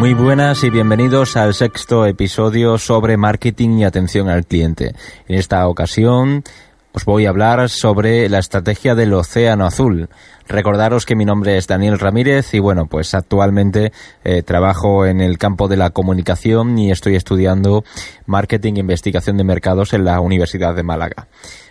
Muy buenas y bienvenidos al sexto episodio sobre marketing y atención al cliente. En esta ocasión os voy a hablar sobre la estrategia del Océano Azul. Recordaros que mi nombre es Daniel Ramírez y bueno, pues actualmente eh, trabajo en el campo de la comunicación y estoy estudiando marketing e investigación de mercados en la Universidad de Málaga.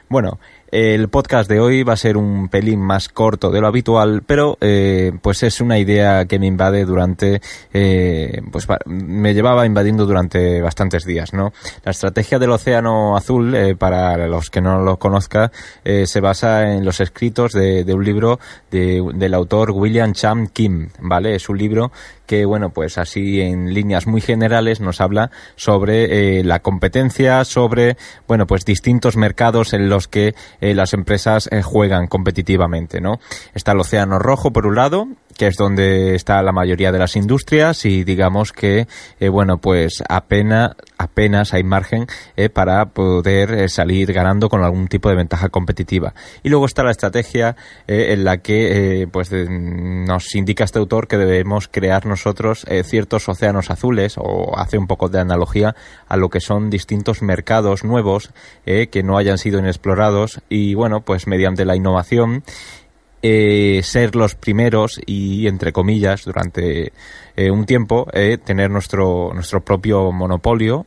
Bueno, el podcast de hoy va a ser un pelín más corto de lo habitual, pero eh, pues es una idea que me invade durante, eh, pues me llevaba invadiendo durante bastantes días, ¿no? La estrategia del Océano Azul, eh, para los que no lo conozcan, eh, se basa en los escritos de, de un libro de, del autor William Cham Kim, ¿vale? Es un libro que, bueno, pues así en líneas muy generales nos habla sobre eh, la competencia, sobre, bueno, pues distintos mercados en los que eh, las empresas eh, juegan competitivamente, ¿no? Está el Océano Rojo, por un lado, que es donde está la mayoría de las industrias y digamos que, eh, bueno, pues apenas, apenas hay margen eh, para poder eh, salir ganando con algún tipo de ventaja competitiva. Y luego está la estrategia en la que, pues, de- nos indica este autor que debemos crear nosotros ciertos océanos azules o hace un poco de analogía a lo que son distintos mercados nuevos que no hayan sido inexplorados y, bueno, pues mediante la innovación eh, ser los primeros y entre comillas durante eh, un tiempo eh, tener nuestro nuestro propio monopolio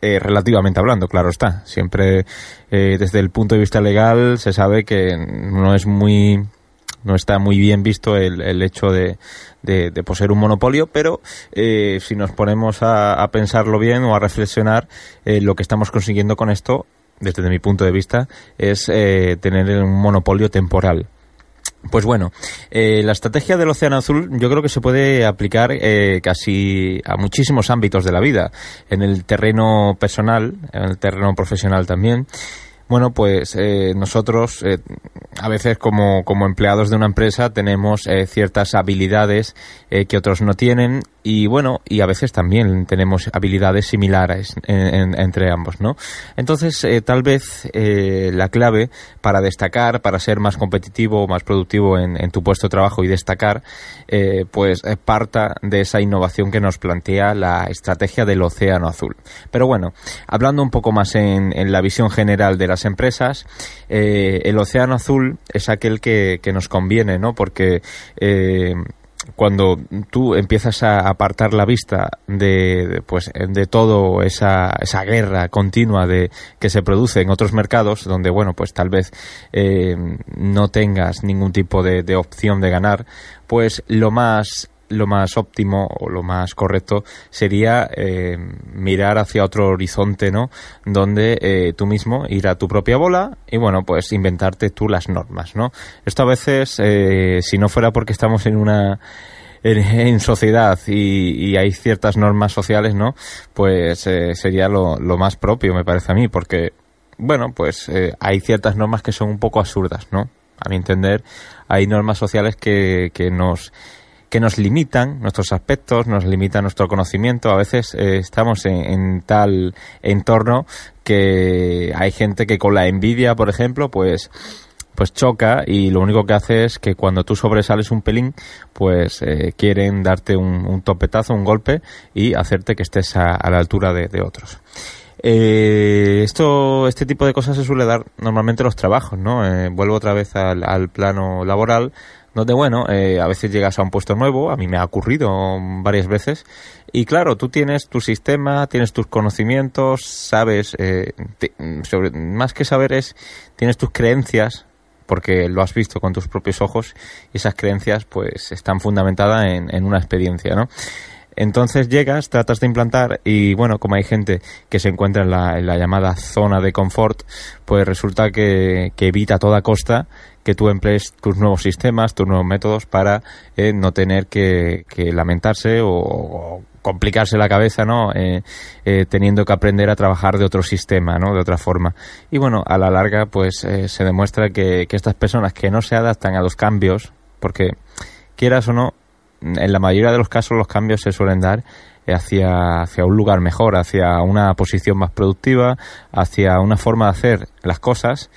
eh, relativamente hablando claro está siempre eh, desde el punto de vista legal se sabe que no es muy no está muy bien visto el, el hecho de, de, de poseer un monopolio, pero eh, si nos ponemos a, a pensarlo bien o a reflexionar, eh, lo que estamos consiguiendo con esto, desde mi punto de vista, es eh, tener un monopolio temporal. Pues bueno, eh, la estrategia del Océano Azul yo creo que se puede aplicar eh, casi a muchísimos ámbitos de la vida, en el terreno personal, en el terreno profesional también. Bueno, pues eh, nosotros eh, a veces como, como empleados de una empresa tenemos eh, ciertas habilidades eh, que otros no tienen y bueno, y a veces también tenemos habilidades similares en- en- entre ambos, ¿no? Entonces, eh, tal vez la clave para destacar, para ser más competitivo, más productivo en, tu puesto de trabajo y destacar, pues parta de esa innovación que nos plantea la estrategia del océano azul. Pero bueno, hablando un poco más en, en la visión general de las empresas, eh, el océano azul es aquel que, nos conviene, ¿no? Porque eh, cuando tú empiezas a apartar la vista de, de, pues de todo esa, esa guerra continua de que se produce en otros mercados donde bueno pues tal vez eh, no tengas ningún tipo de, de opción de ganar pues lo más lo más óptimo o lo más correcto sería eh, mirar hacia otro horizonte, ¿no? Donde eh, tú mismo ir a tu propia bola y bueno, pues inventarte tú las normas, ¿no? Esto a veces, eh, si no fuera porque estamos en una en, sociedad y, y hay ciertas normas sociales, ¿no? Pues eh, sería lo, lo más propio, me parece a mí, porque bueno, pues eh, hay ciertas normas que son un poco absurdas, ¿no? A mi entender, hay normas sociales que, que nos que nos limitan nuestros aspectos, nos limitan nuestro conocimiento. A veces eh, estamos en, en tal entorno que hay gente que con la envidia, por ejemplo, pues pues choca y lo único que hace es que cuando tú sobresales un pelín, pues eh, quieren darte un, un topetazo, un golpe y hacerte que estés a, la altura de, otros. Eh, esto, este tipo de cosas se suele dar normalmente en los trabajos, ¿no? Vuelvo otra vez al, al plano laboral, donde, bueno, eh, a veces llegas a un puesto nuevo, a mí me ha ocurrido varias veces, y claro, tú tienes tu sistema, tienes tus conocimientos, sabes, eh, te- sobre, más que saber es, tienes tus creencias, porque lo has visto con tus propios ojos, y esas creencias, pues, están fundamentadas en, en una experiencia, ¿no? Entonces llegas, tratas de implantar y bueno, como hay gente que se encuentra en la, en la llamada zona de confort, pues resulta que, evita a toda costa que tú emplees tus nuevos sistemas, tus nuevos métodos para eh, no tener que, lamentarse o, o complicarse la cabeza, ¿no? Eh, eh, teniendo que aprender a trabajar de otro sistema, ¿no? De otra forma. Y bueno, a la larga, pues eh, se demuestra que, que estas personas que no se adaptan a los cambios, porque quieras o no, en la mayoría de los casos los cambios se suelen dar hacia, hacia un lugar mejor, hacia una posición más productiva, hacia una forma de hacer las cosas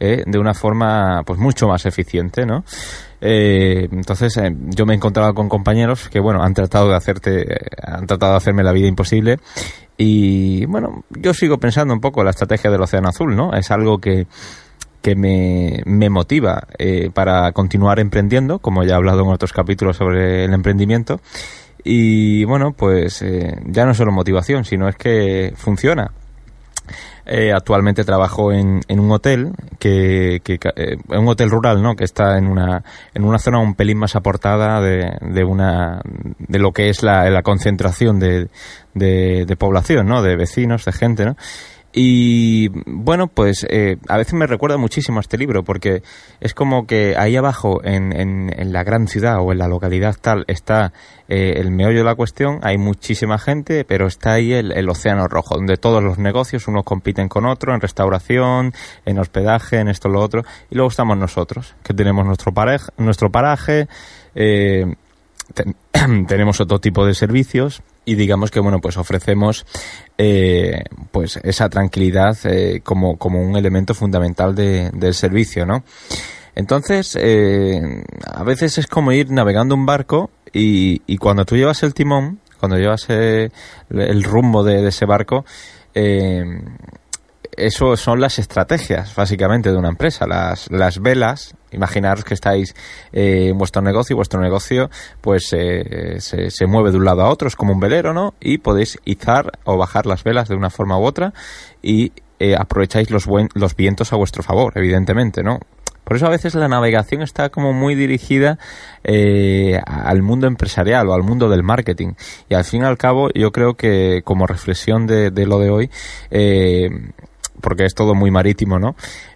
eh, de una forma pues mucho más eficiente, ¿no? Eh, entonces eh, yo me he encontrado con compañeros que bueno han tratado de hacerte, eh, han tratado de hacerme la vida imposible y bueno yo sigo pensando un poco la estrategia del océano azul, ¿no? Es algo que que me, me motiva eh, para continuar emprendiendo, como ya he hablado en otros capítulos sobre el emprendimiento. Y bueno, pues eh, ya no solo motivación, sino es que funciona. Eh, actualmente trabajo en, en un hotel que, que eh, un hotel rural, ¿no? Que está en una en una zona un pelín más aportada de, de una de lo que es la, la concentración de, de, de población, ¿no? De vecinos, de gente, ¿no? Y bueno, pues eh, a veces me recuerda muchísimo a este libro porque es como que ahí abajo en, en, en la gran ciudad o en la localidad tal está eh, el meollo de la cuestión, hay muchísima gente, pero está ahí el, océano rojo, donde todos los negocios unos compiten con otros en restauración, en hospedaje, en esto, lo otro, y luego estamos nosotros, que tenemos nuestro, parej, nuestro paraje, eh, ten- tenemos otro tipo de servicios y digamos que bueno pues ofrecemos eh, pues esa tranquilidad eh, como, como un elemento fundamental de, del servicio no entonces eh, a veces es como ir navegando un barco y, y cuando tú llevas el timón cuando llevas eh, el rumbo de, de ese barco eh, eso son las estrategias, básicamente, de una empresa. Las, las velas, imaginaros que estáis eh, en vuestro negocio y vuestro negocio pues eh, se, se mueve de un lado a otro, es como un velero, ¿no? Y podéis izar o bajar las velas de una forma u otra y eh, aprovecháis los, buen, los vientos a vuestro favor, evidentemente, ¿no? Por eso a veces la navegación está como muy dirigida eh, al mundo empresarial o al mundo del marketing. Y al fin y al cabo, yo creo que como reflexión de, de lo de hoy, eh, porque es todo muy marítimo, ¿no?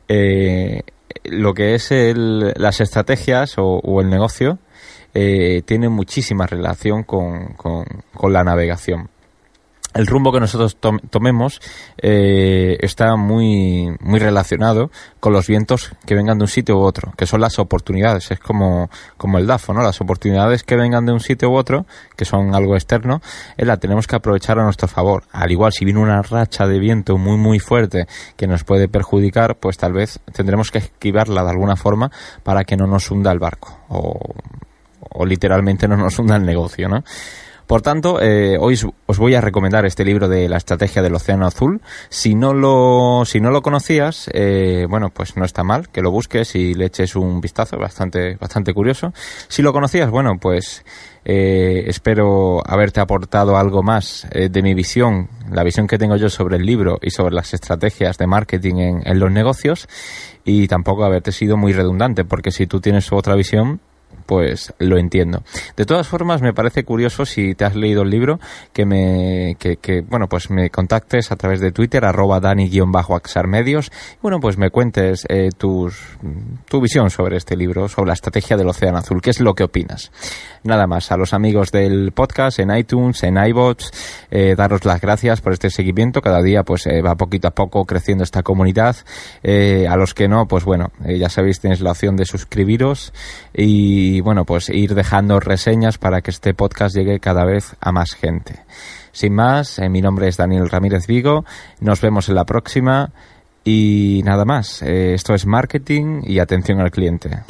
Eh, lo que es el, las estrategias o, o el negocio eh, tiene muchísima relación con, con, con la navegación el rumbo que nosotros tom tomemos eh, está muy muy relacionado con los vientos que vengan de un sitio u otro, que son las oportunidades, es como, como el DAFO, ¿no? Las oportunidades que vengan de un sitio u otro, que son algo externo, eh, la tenemos que aprovechar a nuestro favor. Al igual, si viene una racha de viento muy muy fuerte que nos puede perjudicar, pues tal vez tendremos que esquivarla de alguna forma para que no nos hunda el barco o literalmente no nos hunda el negocio, ¿no? Por tanto, eh, hoy os voy a recomendar este libro de la estrategia del océano azul. Si no lo, si no lo conocías, eh, bueno, pues no está mal que lo busques y le eches un vistazo, bastante, bastante curioso. Si lo conocías, bueno, pues eh, espero haberte aportado algo más eh, de mi visión, la visión que tengo yo sobre el libro y sobre las estrategias de marketing en, en los negocios y tampoco haberte sido muy redundante, porque si tú tienes otra visión, pues lo entiendo. De todas formas, me parece curioso si te has leído el libro que me, que, bueno, pues me contactes a través de Twitter, arroba dani-axarmedios, y bueno, pues me cuentes eh, tus, tu visión sobre este libro, sobre la estrategia del Océano Azul, qué es lo que opinas. Nada más, a los amigos del podcast en iTunes, en iBots, eh, daros las gracias por este seguimiento. Cada día, pues eh, va poquito a poco creciendo esta comunidad. Eh, a los que no, pues bueno, ya sabéis, tenéis la opción de suscribiros y bueno, pues ir dejando reseñas para que este podcast llegue cada vez a más gente. Sin más, eh, mi nombre es Daniel Ramírez Vigo. Nos vemos en la próxima. Y nada más, eh, esto es marketing y atención al cliente.